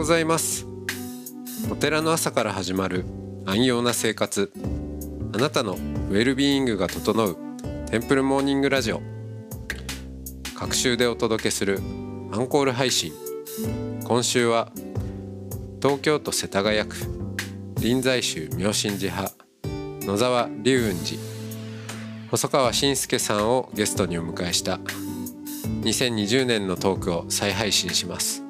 ございます。お寺の朝から始まる安養な生活。あなたのウェルビーイングが整うテンプルモーニングラジオ。各週でお届けするアンコール配信。今週は東京都世田谷区臨済宗妙心寺派野沢龍雲寺細川信介さんをゲストにお迎えした2020年のトークを再配信します。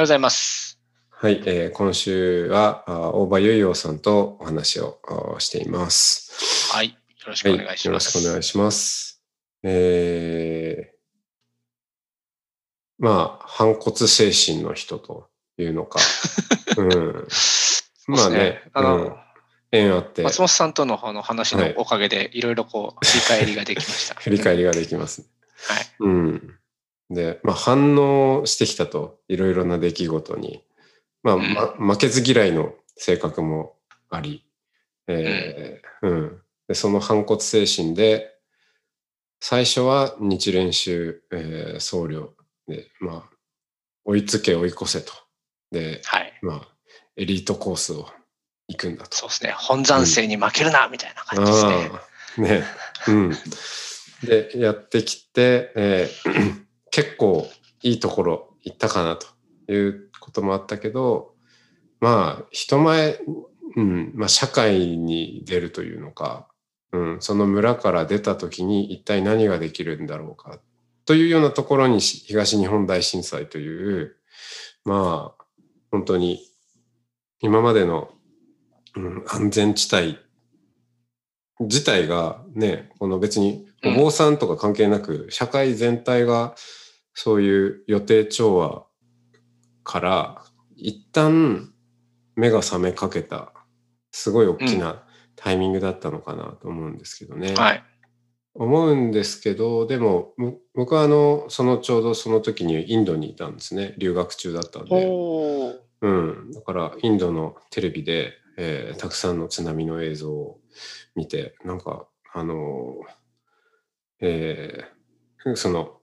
うございます。はい、えー今週はあ大場結洋さんとお話をあしています。はい。よろしくお願いします。はい、よろしくお願いします。えーまあ、反骨精神の人というのか。うん、まあね、あの、うん、縁あって、松本さんとのあの話のおかげで、いろいろこう、振り返りができました。振り返りができますね。はい。うん。で、まあ、反応してきたと、いろいろな出来事に。まあ、ま、負けず嫌いの性格もあり、えーうん、で、その反骨精神で、最初は日蓮宗、えー僧侶で、まあ、追いつけ追い越せと。で、はい。まあ、エリートコースを行くんだと。そうですね。本山生に負けるな、みたいな感じですね。ね。うん。で、やってきて、えー結構いいところ行ったかなということもあったけど、まあ、人前、うん、まあ、社会に出るというのか、うん、その村から出た時に一体何ができるんだろうか、というようなところに東日本大震災という、まあ、本当に今までの、うん、安全地帯自体がね、この別にお坊さんとか関係なく、社会全体がそういう予定調和から一旦目が覚めかけた、すごい大きなタイミングだったのかなと思うんですけどね。はい。思うんですけど、でも、む僕はあの、そのちょうどその時にインドにいたんですね。留学中だったんで。うん。だから、インドのテレビで、えーたくさんの津波の映像を見て、なんか、あのーえーその、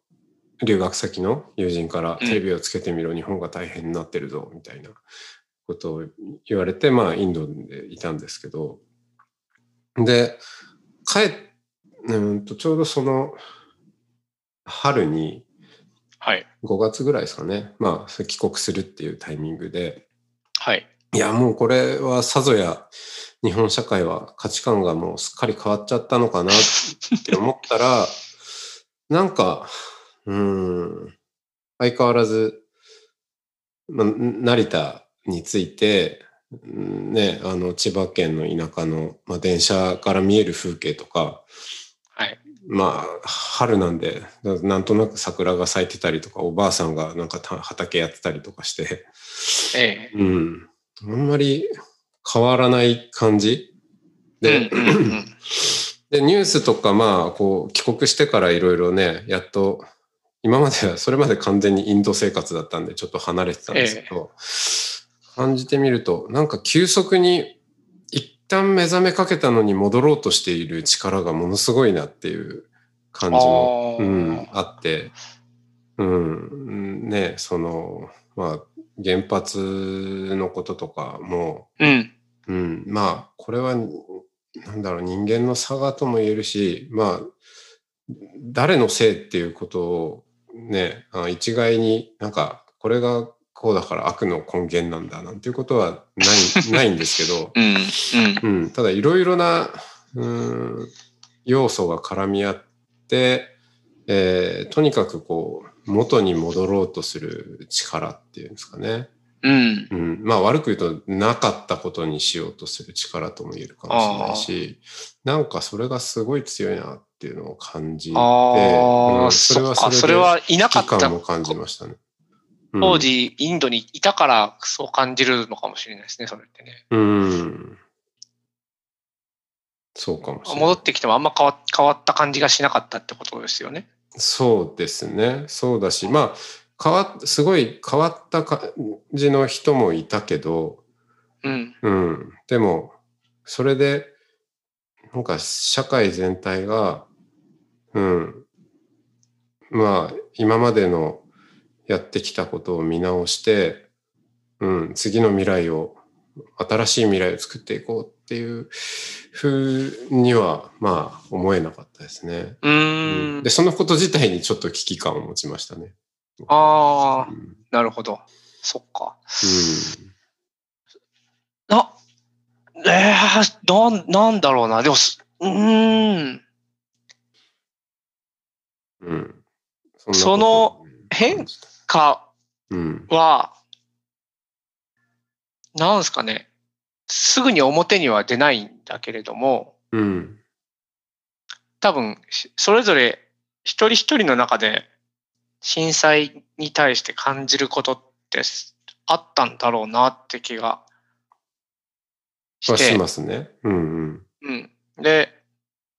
留学先の友人から、うんテレビをつけてみろ、日本が大変になってるぞ、みたいなことを言われて、まあ、インドでいたんですけど、で、帰っ、うんと、ちょうどその、春に、はい。5月ぐらいですかね。まあ、帰国するっていうタイミングで、はい。いや、もうこれはさぞや日本社会は価値観がもうすっかり変わっちゃったのかなって思ったら、なんか、うーん、相変わらず、まあ、成田について、うんね、あの、千葉県の田舎の、まあ、電車から見える風景とか、はい。まあ、春なんで、なんとなく桜が咲いてたりとか、おばあさんがなんかた畑やってたりとかして、ええうん。あんまり変わらない感じ？で、で、ニュースとか、まあ、こう、帰国してからいろいろね、やっと、今までは、それまで完全にインド生活だったんで、ちょっと離れてたんですけど、感じてみると、なんか急速に、一旦目覚めかけたのに戻ろうとしている力がものすごいなっていう感じも、あー。うん、あって、うん、ね、その、まあ、原発のこととかも、うん。うん、まあ、これは、なんだろう、人間の差がとも言えるし、まあ、誰のせいっていうことをね、あ一概になんか、これがこうだから悪の根源なんだなんていうことはない、ないんですけど、うん。うん。うん、ただいろいろな、うん、要素が絡み合って、えーとにかくこう、元に戻ろうとする力っていうんですかね。うん。うん、まあ悪く言うとなかったことにしようとする力とも言えるかもしれないし、なんかそれがすごい強いなっていうのを感じて、ああ、うんそれはそれでそれはいなかった感も感じましたね。当時インドにいたからそう感じるのかもしれないですね、それってね。うん。そうかもしれない。戻ってきてもあんま変わ変わった感じがしなかったってことですよね。そうですね。そうだし、まあ、変わっ、すごい変わった感じの人もいたけど、うん。うん。でも、それで、なんか社会全体が、うん。まあ、今までのやってきたことを見直して、うん、次の未来を、新しい未来を作っていこうっていうふうには、まあ、思えなかったですね。うーんで、。そのこと自体にちょっと危機感を持ちましたね。ああう、ん。なるほど。そっか。うんな、えー、なん、なんだろうな。でもす、うーん。うん。その変かうん。は、なんですかね。すぐに表には出ないんだけれども、うん。多分、しそれぞれ一人一人の中で震災に対して感じることってすあったんだろうなって気がしはて。しますね。うんうん。で、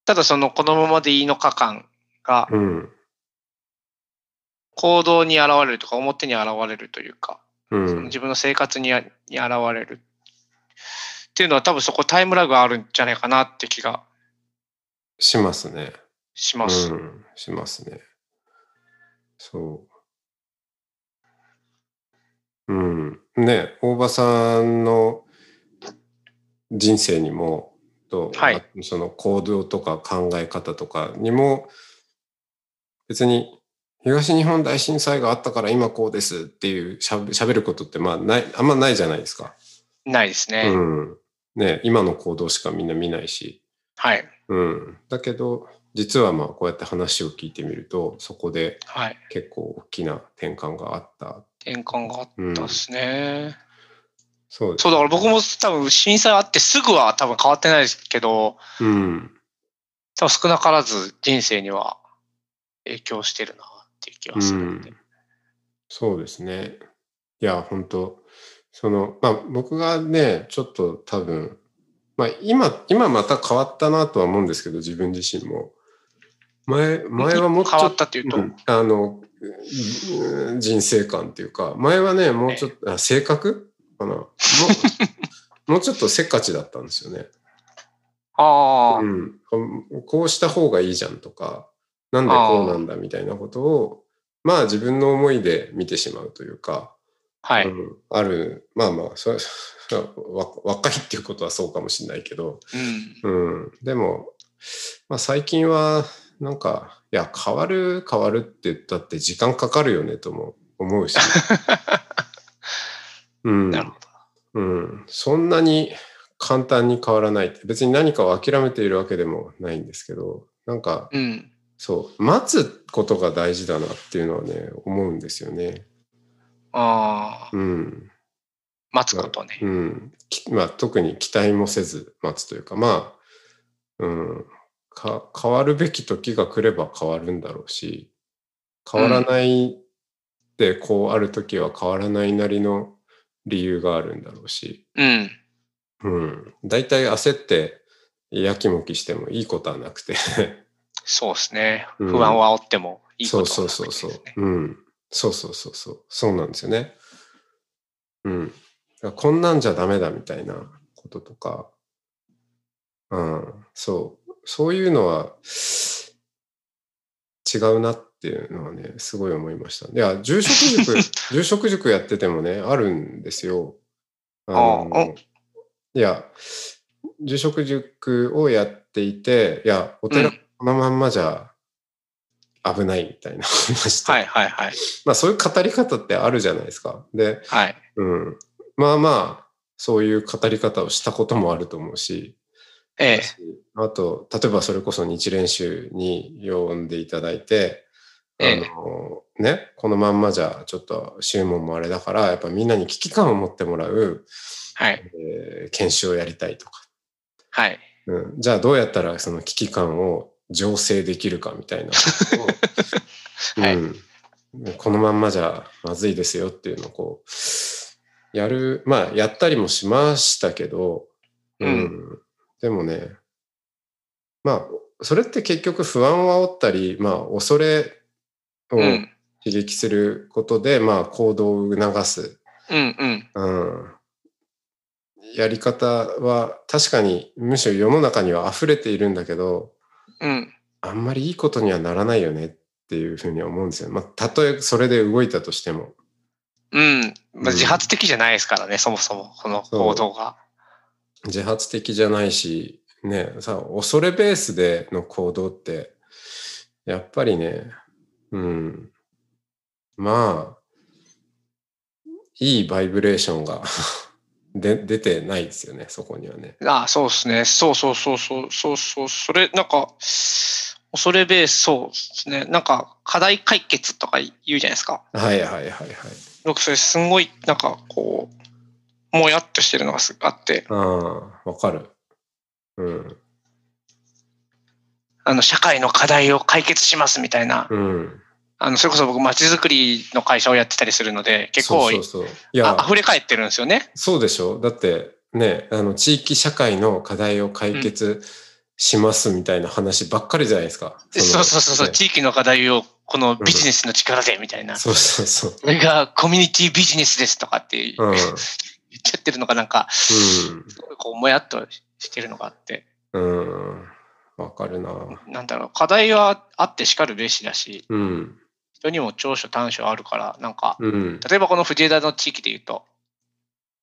ただそのこのままでいいのか感がうん。うん。行動に現れるとか表に現れるというか、うん。自分の生活にあに現れるっていうのは多分そこタイムラグがあるんじゃないかなって気がしますね。します。うん。しますね。そう。うん。ね、大場さんの人生にも、と、はいあその行動とか考え方とかにも、別に東日本大震災があったから今こうですっていうしゃべ喋ることってまあない、あんまないじゃないですか。ないですね。うん。ね、今の行動しかみんな見ないし。はい。うん。だけど、実はまあこうやって話を聞いてみると、そこではい。結構大きな転換があった。転換があったですね。そうです。そう、だから僕も多分震災あってすぐは多分変わってないですけど、うん。多分少なからず人生には影響してるなっていう気がするんで。うんそうですね。いや、本当その、まあ僕がね、ちょっと多分、まあ今、今また変わったなとは思うんですけど、自分自身も。前、前はもうちょっと変わったっていうと、うんあの、うん人生観っていうか、前はね、もうちょっと、あ性格？かな？もう もうちょっとせっかちだったんですよね。ああ、うん。こうした方がいいじゃんとか、なんでこうなんだみたいなことを、まあ自分の思いで見てしまうというか、はい。うん、ある、まあまあ、それ、若いっていうことはそうかもしれないけど、うん。うん。でも、まあ最近は、なんか、いや、変わる、変わるって言ったって時間かかるよねとも思うし。うん。なるほど。うん。そんなに簡単に変わらないって。別に何かを諦めているわけでもないんですけど、なんか、うん。そう、待つことが大事だなっていうのはね、思うんですよね。ああ、うん。待つことね。うん。きまあ、特に期待もせず待つというか、まあ、うん。か、変わるべき時が来れば変わるんだろうし、変わらないで、こうある時は変わらないなりの理由があるんだろうし、うん。うん。大体焦って、やきもきしてもいいことはなくて。そうですね。うん不安を煽ってもいいそうことはそうなくてですね。そうそう。うん。そうそうそうそう。そうなんですよね。うん。こんなんじゃダメだみたいなこととか、うん。そう。そういうのは違うなっていうのはね、すごい思いました。いや、住職塾、住職塾やっててもね、あるんですよ。あのいや、住職塾をやっていて、いや、お寺うんこのまんまじゃ危ないみたいな話とかはいはいはい。まあそういう語り方ってあるじゃないですか。で、はい。うん。まあまあ、そういう語り方をしたこともあると思うし、ええ。あと、例えばそれこそ日練習に呼んでいただいて、あええの、ね、このまんまじゃちょっと注文もあれだから、やっぱみんなに危機感を持ってもらう、はい。えー研修をやりたいとか、はい。うん、じゃあどうやったらその危機感を醸成できるかみたいな はいうん、このまんまじゃまずいですよっていうのをこう、やる、まあ、やったりもしましたけど、うん。でもね、まあ、それって結局不安を煽ったり、まあ、恐れをうん。刺激することで、まあ、行動を促す、うんうん。うん、やり方は確かにむしろ世の中には溢れているんだけど、うん。あんまりいいことにはならないよねっていうふうには思うんですよ。まあ、たとえそれで動いたとしても。うん。まあ、うん自発的じゃないですからね、そもそも、この行動が。自発的じゃないし、ね、さ、恐れベースでの行動って、やっぱりね、うん、まあ、いいバイブレーションがで出てないですよね、そこにはね。ああ、そうですね。そうそうそうそう、そうそう、それ、なんか、恐れベース、そうですね。なんか、課題解決とか言うじゃないですか。はいはいはいはい。僕、それすんごい、なんか、こう、もやっとしてるのがすあって、ああ、わかる。うん。あの、社会の課題を解決しますみたいな、うん。あの、それこそ僕、街づくりの会社をやってたりするので、結構、そうそうそう。いやあ、溢れ返ってるんですよね。そうでしょだってね、あの、地域社会の課題を解決しますみたいな話ばっかりじゃないですか。そうのそうそうそう、ね地域の課題をこのビジネスの力でみたいな。そうそうそう。それがコミュニティビジネスですとかって言っうん。ちゃってるのがなんか、すごいこう、もやっとしてるのがあって、うん。うん。わかるな。なんだろう、課題はあってしかるべしだし、うん。人にも長所短所あるから、なんか、うん。例えばこの藤枝の地域で言うと、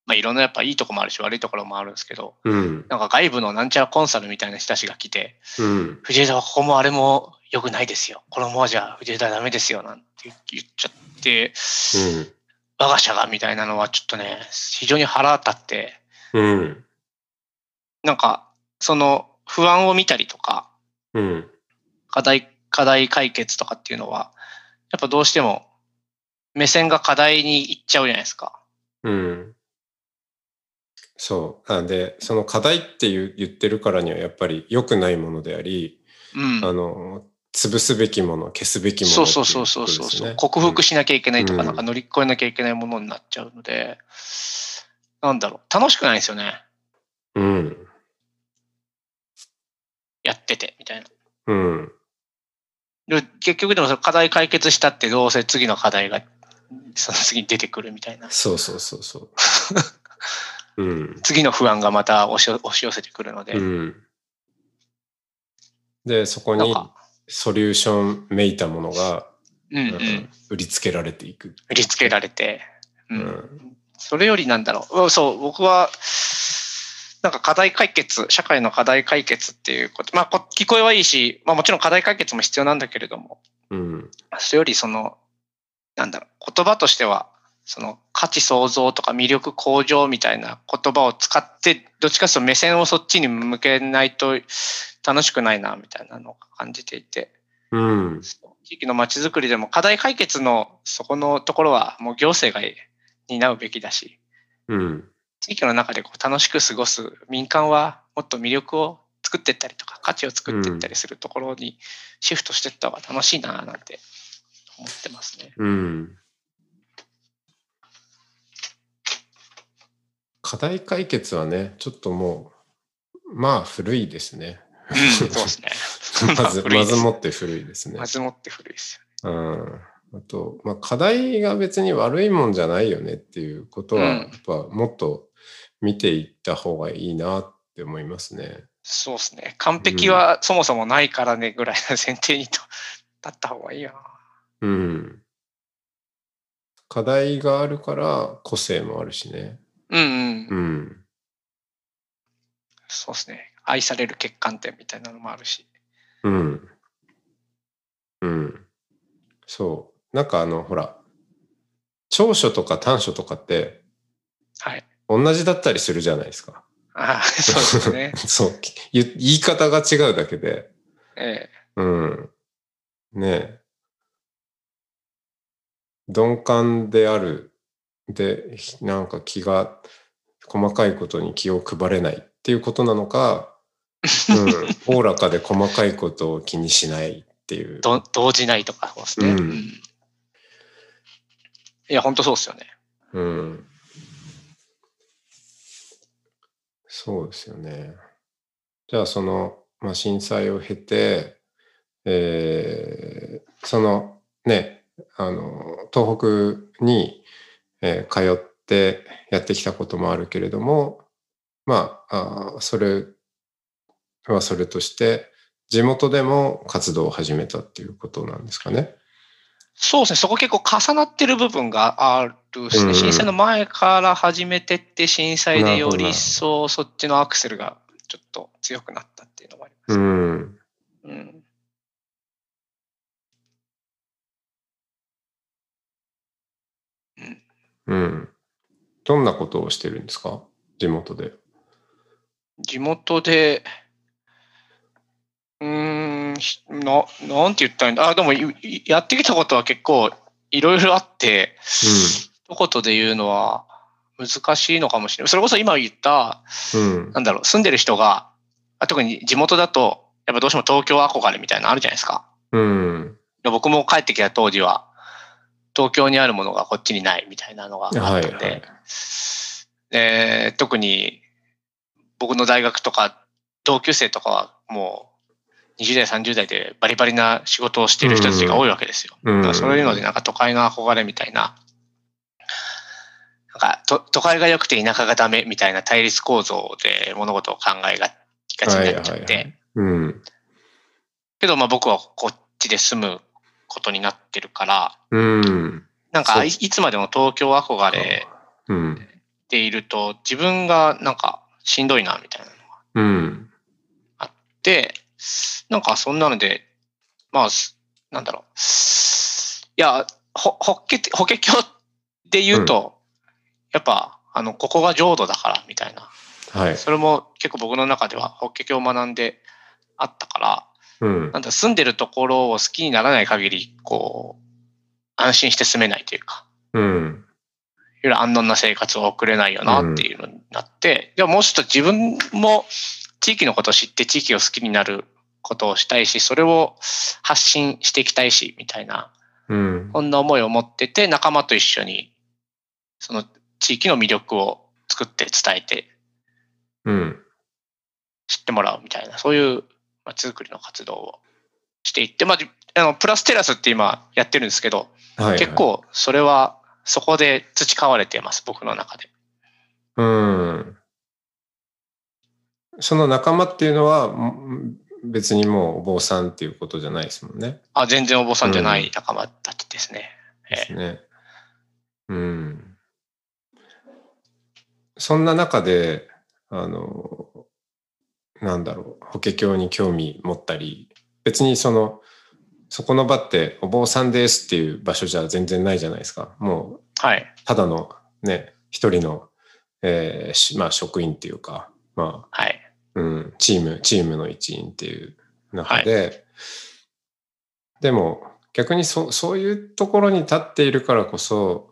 まあいろんなやっぱいいとこもあるし悪いところもあるんですけど、うん。なんか外部のなんちゃらコンサルみたいな人たちが来て、うん。藤枝はここもあれも良くないですよ。このままじゃ藤枝はダメですよ。なんて言っちゃって、我が社がみたいなのはちょっとね、非常に腹立って、うん。なんか、その不安を見たりとか、うん。課題、課題解決とかっていうのは、やっぱどうしても目線が課題に行っちゃうじゃないですか。うん。そう。あで、その課題っていう言ってるからにはやっぱり良くないものであり、うん。あの、潰すべきもの、消すべきものそうそうそうそうそうそう、克服し、しなきゃいけないとか、うんなんか乗り越えなきゃいけないものになっちゃうので、なんだろう、楽しくないんですよね。うん。やってて、みたいな。うん。で結局でもその課題解決したってどうせ次の課題がその次に出てくるみたいな。そうそうそうそう。うん。次の不安がまた押し押し寄せてくるので。うん。で、そこにソリューションめいたものが、うんうん。うん売りつけられていく。売りつけられて。う。うんん。それよりなんだろう。うんそう、僕は、なんか課題解決、社会の課題解決っていうこと、まあこ聞こえはいいし、まあもちろん課題解決も必要なんだけれども、うん。それよりその、なんだろう、言葉としては、その価値創造とか魅力向上みたいな言葉を使って、どっちかというと目線をそっちに向けないと楽しくないな、みたいなのを感じていて、うん。地域の街づくりでも課題解決のそこのところはもう行政が担うべきだし、うん。地域の中でこう楽しく過ごす民間はもっと魅力を作っていったりとか価値を作っていったりするところにシフトしていった方が楽しいななんて思ってますね。うん。課題解決はね、ちょっともう、まあ古いですね。うん、そうですね。まず、もって古いですねま。ずもって古いですうん。あと、まあ、課題が別に悪いもんじゃないよねっていうことは、うんやっぱもっと見ていった方がいいなって思いますね。そうですね。完璧はそもそもないからねぐらいの前提にと 立った方がいいよな。うん。課題があるから個性もあるしね。うんうん。うん。そうですね。愛される欠陥点みたいなのもあるし。うん。うん。そう。なんかあの、ほら、長所とか短所とかってはい。同じだったりするじゃないですか。ああ、そうですね。そう。言言い方が違うだけで。ええうん。ねえ。鈍感である。で、なんか気が、細かいことに気を配れないっていうことなのか、うん。おおらかで細かいことを気にしないっていう。ど動じないとかそうですね。うんうんいや、本当そうっすよね。うん。そうですよね。じゃあ、その、まあ、震災を経て、えーそのね、あの、東北に、えー通ってやってきたこともあるけれども、まあ、あそれはそれとして、地元でも活動を始めたっていうことなんですかね。そうですね、そこ結構重なってる部分があるしね、うんうん震災の前から始めてって、震災でより一層そっちのアクセルがちょっと強くなったっていうのもあります。うん。うんうん。どんなことをしてるんですか？地元で。地元で、うーん、ひな、なんて言ったらいいんだ？あ、でも、いいやってきたことは結構いろいろあって、一言で言うのは難しいのかもしれない。それこそ今言った、うん。なんだろう、住んでる人が、あ特に地元だと、やっぱどうしても東京憧れみたいなのあるじゃないですか。うん。で僕も帰ってきた当時は、東京にあるものがこっちにないみたいなのがあったはい、んで、はい。で特に僕の大学とか同級生とかはもう20代30代でバリバリな仕事をしている人たちが多いわけですよ。うんだからそういうのでなんか都会の憧れみたいななんかと都会が良くて田舎がダメみたいな対立構造で物事を考えががちになっちゃって。けどまあ僕はこっちで住むことになってるからうん。なんかいいつまでも東京憧れうん。ていると自分がなんかしんどいなみたいなのがうん。で、なんかそんなので、まあ、すなんだろう。いや、ほ、法華経、で言うと、やっぱ、あの、ここが浄土だから、みたいな。はい。それも結構僕の中では法華経を学んであったから、うんな。んだ、住んでるところを好きにならない限り、こう、安心して住めないというか、うん。いろいろ安穏な生活を送れないよなっていうのになって、でももうちょっと自分も地域のことを知って地域を好きになることをしたいし、それを発信していきたいし、みたいな、うん。こんな思いを持ってて、仲間と一緒に、その地域の魅力を作って伝えてうん。知ってもらうみたいな、そういう街づくりの活動をしていって、まあ、じあの、プラステラスって今やってるんですけど、はいはい。結構それはそこで培われています、僕の中で。うん。その仲間っていうのは、ん別にもうお坊さんっていうことじゃないですもんね。あ、全然お坊さんじゃない仲間たちですね。ですね。うん。そんな中で、あの、なんだろう、法華経に興味持ったり、別にその、そこの場ってお坊さんですっていう場所じゃ全然ないじゃないですか。もう、はい。ただのね、一人の、えーしまあ職員っていうか、まあ、はい。うん、チーム、チームの一員っていう中で、でも逆にそそういうところに立っているからこそ、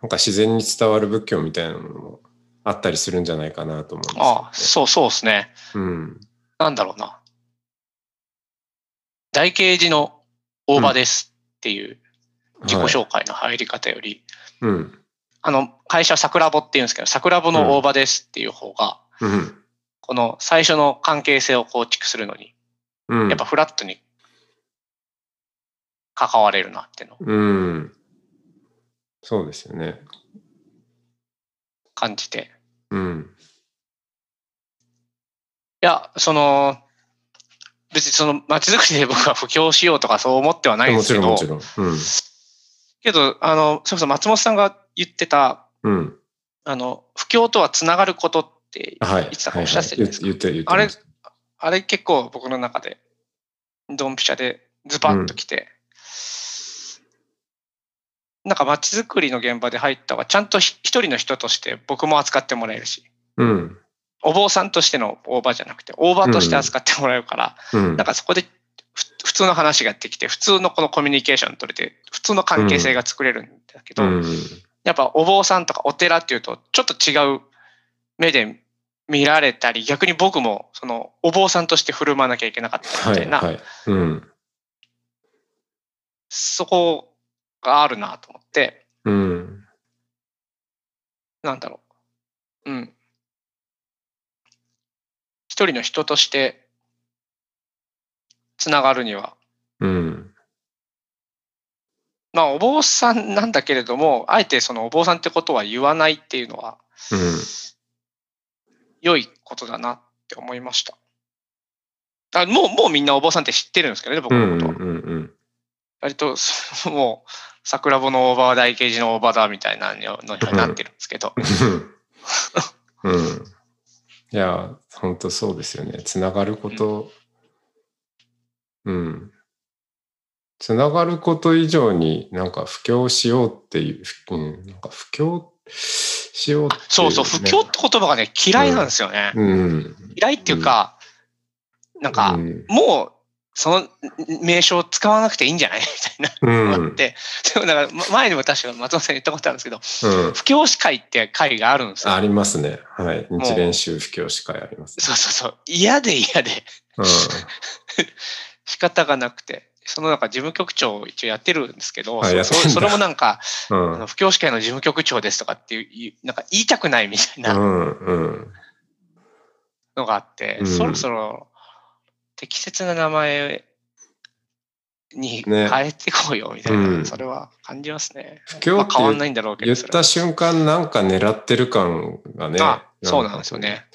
なんか自然に伝わる仏教みたいなのもあったりするんじゃないかなと思うんですよ、ね。ああ、そうそうですね。うん。なんだろうな。大啓寺の大場ですっていう自己はい紹介の入り方より、うん。あの、会社は桜ボって言うんですけど、桜ボの大場ですっていう方が、うん。この最初の関係性を構築するのに、うん。やっぱフラットに関われるなっていうのをうん。そうですよね。感じて。うん。いや、その、別にその街づくりで僕は布教しようとかそう思ってはないんもですけどちろんもち、ろん。うん。けど、あの、それこそ松本さんが言ってた、うん。あの、布教とはつながることって、はい。いつだかおっしゃってたじゃないですあれあれ結構僕の中で、ドンピシャでズバッときて、なんか街づくりの現場で入った方が、ちゃんとひ一人の人として僕も扱ってもらえるし、うん。お坊さんとしての大場じゃなくて、大場として扱ってもらえるから、うん。なんかそこでふ普通の話ができて、普通のこのコミュニケーション取れて、普通の関係性が作れるんだけど、うん。やっぱお坊さんとかお寺っていうと、ちょっと違う目で見られたり、逆に僕もそのお坊さんとして振る舞わなきゃいけなかった。みたいな、はい。うん。そこがあるなと思って、うん。なんだろう。うん。一人の人として、つながるには、うん。まあ、お坊さんなんだけれども、あえてそのお坊さんってことは言わないっていうのは、うん。良いことだなって思いました。あもう、もうみんなお坊さんって知ってるんですけどね、僕うん。のことは。うん。うん。割と、そ もう、桜穂の大場は大慶寺の大場だみたいなのになってるんですけど。うん。いや、本当そうですよね。つながること、うん。つながること以上になんか布教しようっていう、うん、なんか布教しようっていそうそう、ね不況って言葉がね、嫌いなんですよね。うん。嫌いっていうか、なんか、うん。もう、その名称使わなくていいんじゃない？みたいなうん。のがあって、でもだからま前にも確か松本さんに言ったことあるんですけど、うん。不教師会って会があるんですよ。ありますね。はい。日蓮宗布教師会あります。そうそうそう。嫌で嫌でう 仕方がなくて、そのなんか事務局長を一応やってるんですけど、そそれもなんか、ん。うんあの。不教師会の事務局長ですとかっていう、なんか言いたくないみたいなうん。うん。のがあって、うんそろそろ適切な名前にね変えていこうよみたいな、うんそれは感じますね。布教ってまあ変わんないんだろうけど、言った瞬間なんか狙ってる感がね。あそうなんですよね。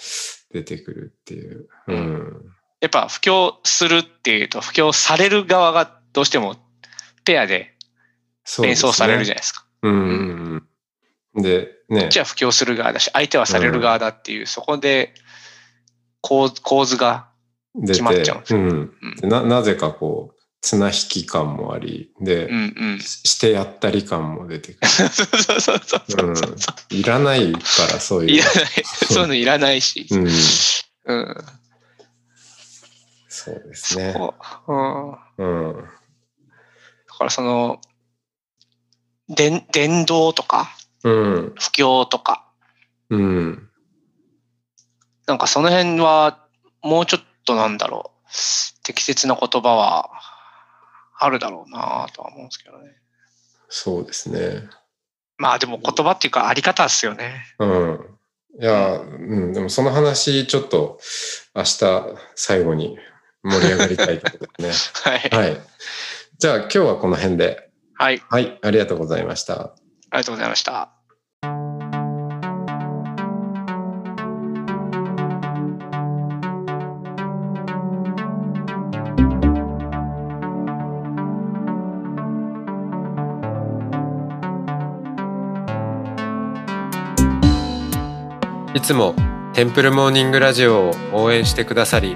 出てくるっていう。ううんん。やっぱ布教するっていうと、布教される側がどうしてもペアで連想されるじゃないですか。うんうんうん。で、ねこっち。は布教する側だし、相手はされる側だっていう、そこで構図構図が、出決まっちゃうんですようんうんでな。なぜかこう、綱引き感もあり、で、うんうん。ししてやったり感も出てくる。そうそうそうそう。いらないからそういういらない。そういうのいらないし。の。うん。うん。そうですね。そううん。うん。だからその、伝伝道とか、うん。布教とか、うん。なんかその辺は、もうちょっとなんだろう、適切な言葉はあるだろうなとは思うんですけどね。そうですね。まあでも言葉っていうかあり方ですよね。うん。いや、うん、でもその話ちょっと明日最後に盛り上がりたいところです はい。ね。はい。じゃあ今日はこの辺で。はい。はい。ありがとうございました。ありがとうございました。いつもテンプルモーニングラジオを応援してくださり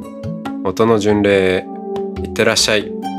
音の巡礼いってらっしゃい。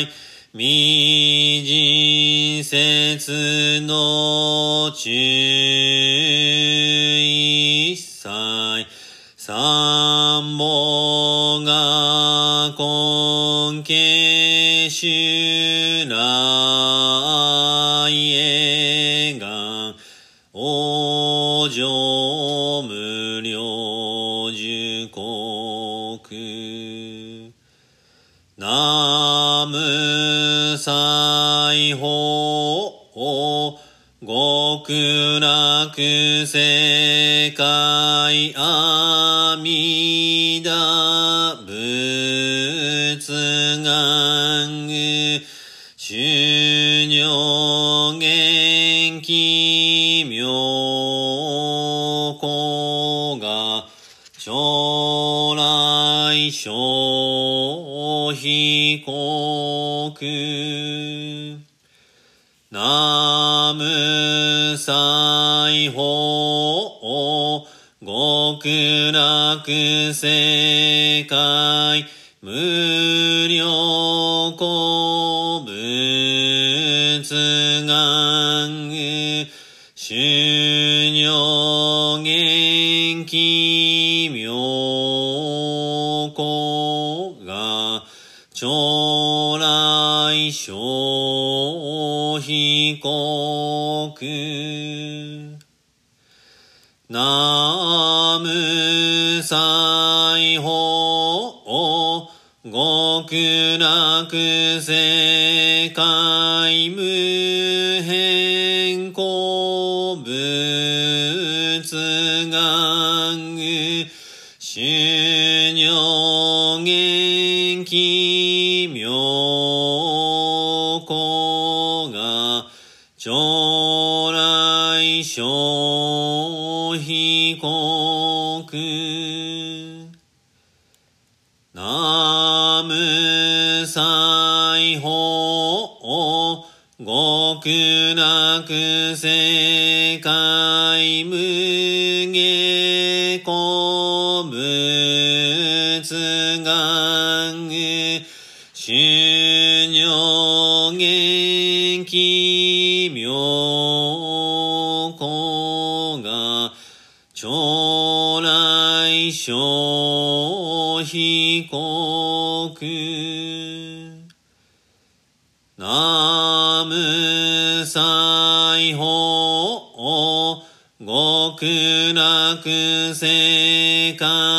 い。未人説の注意祭。三毛が根慶主世界無量古物願修尿元気妙子が将来将極楽世界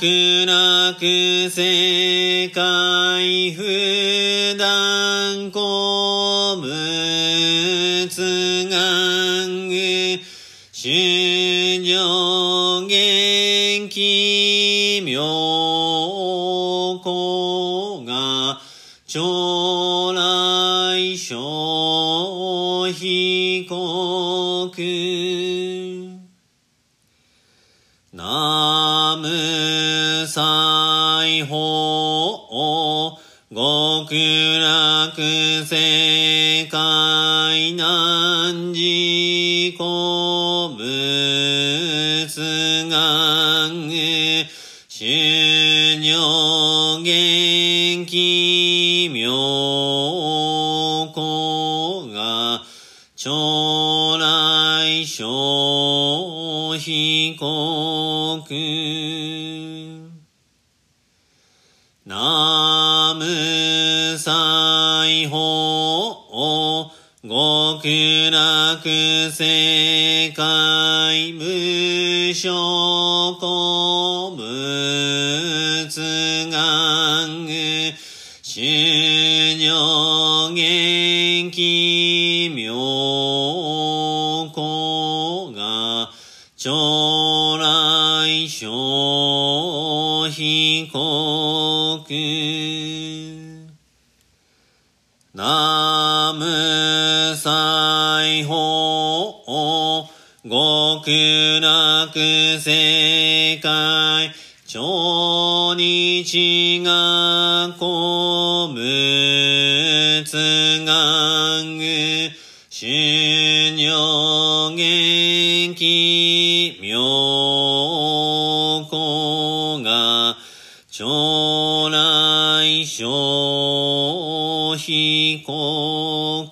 極楽世界普段古物願修行元気来小被告南無西方極楽世界無所将来小被告南無西方極楽世界。超日が古物元気妙高が将来小被告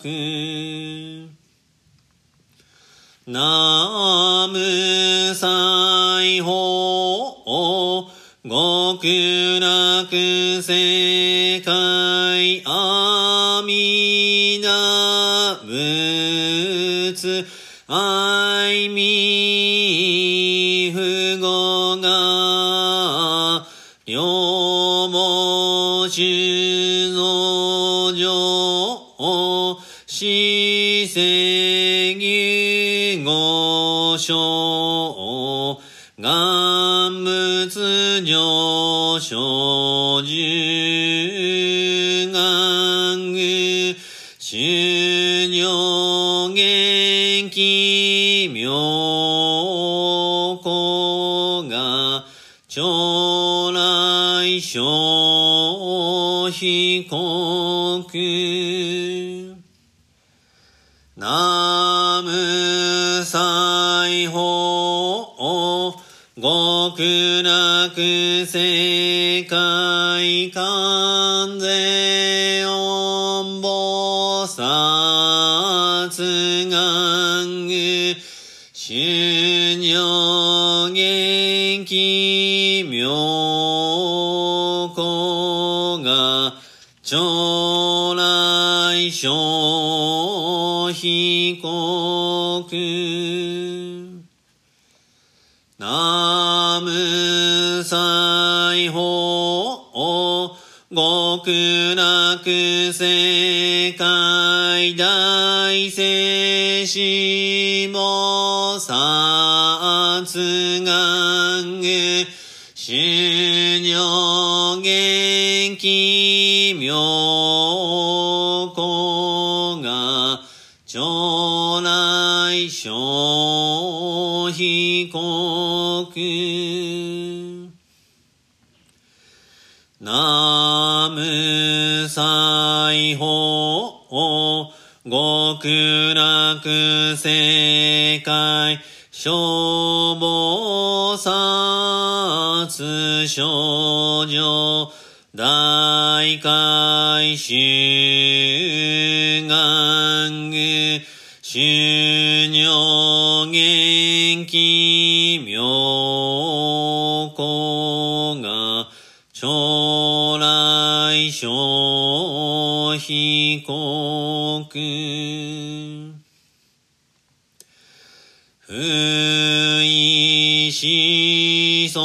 南無西方極楽世界阿弥陀仏。愛弥不語が両母主の上死世義語書願仏上昇十願修行元気妙高が将来小被告南無西方。極楽世界大聖子菩薩願へ修行元気妙高が将来小被告南無西方極楽世界消防殺症状大海修願具修行元気妙高が将来小被告不意思想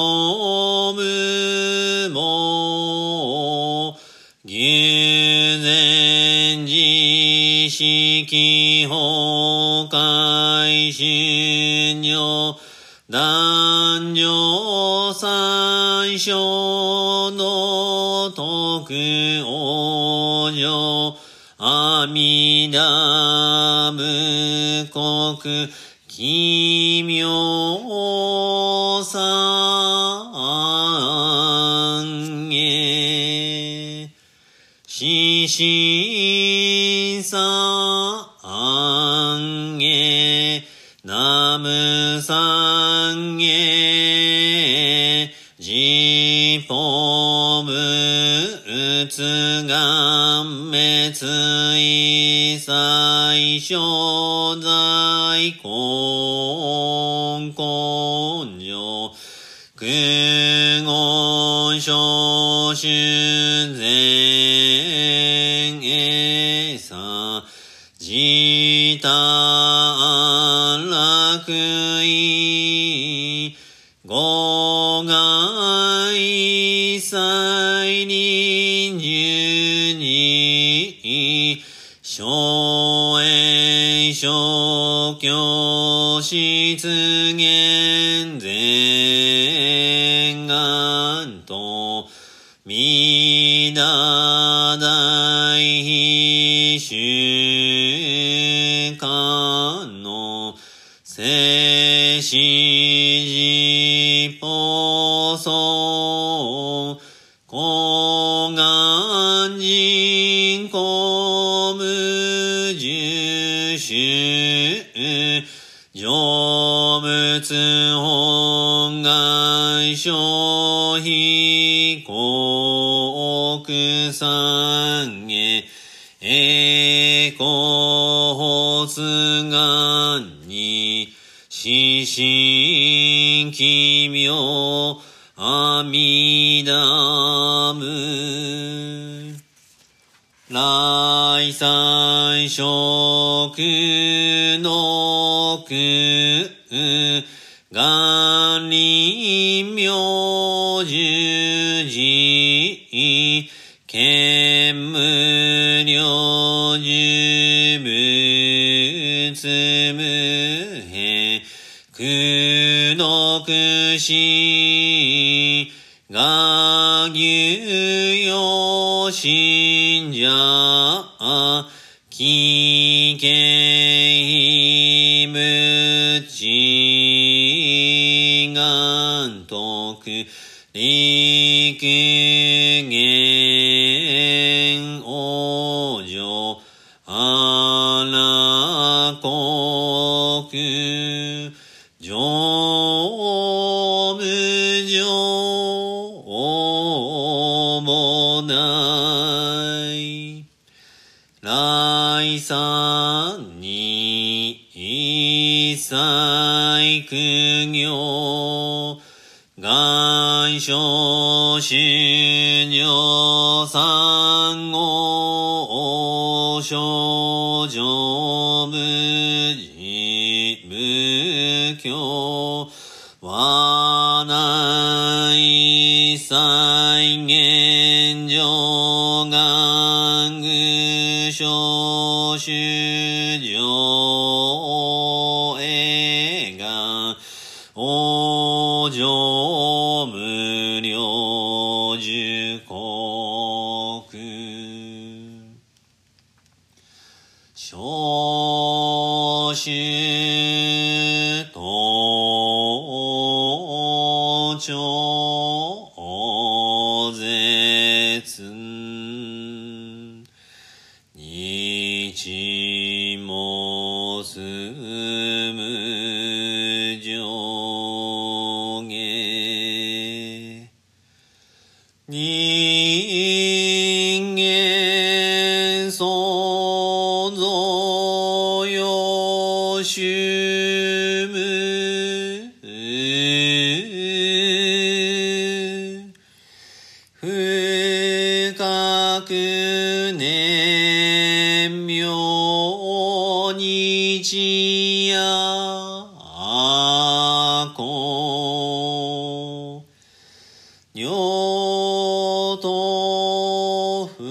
無も牛前自識崩壊信尿男女三章の徳往生阿弥陀無国奇妙さんげ、ししさんげ、なむさんげ、じぽむうつがめついさいしょ。う。に死神奇妙阿弥陀無来祭食の苦願臨明十字。見苦毒死が牛よ信者危険無知願徳陸行三号少女無事無教はない再現上願具少衆と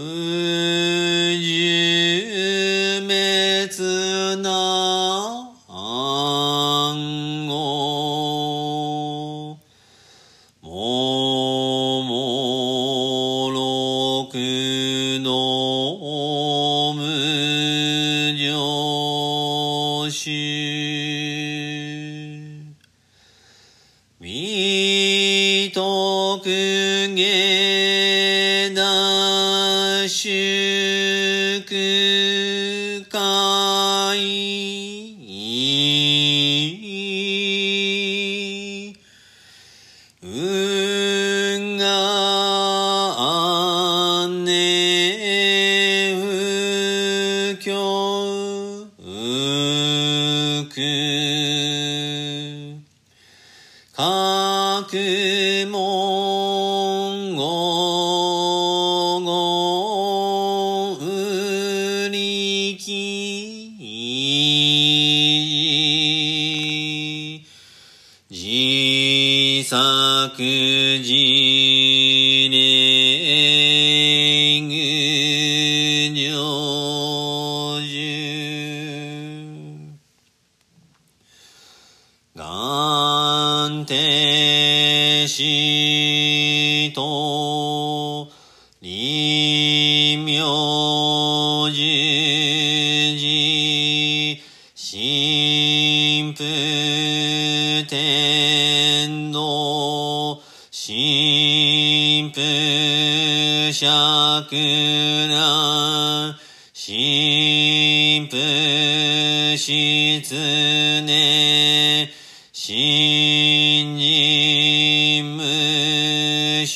しと。無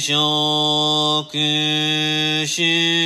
食し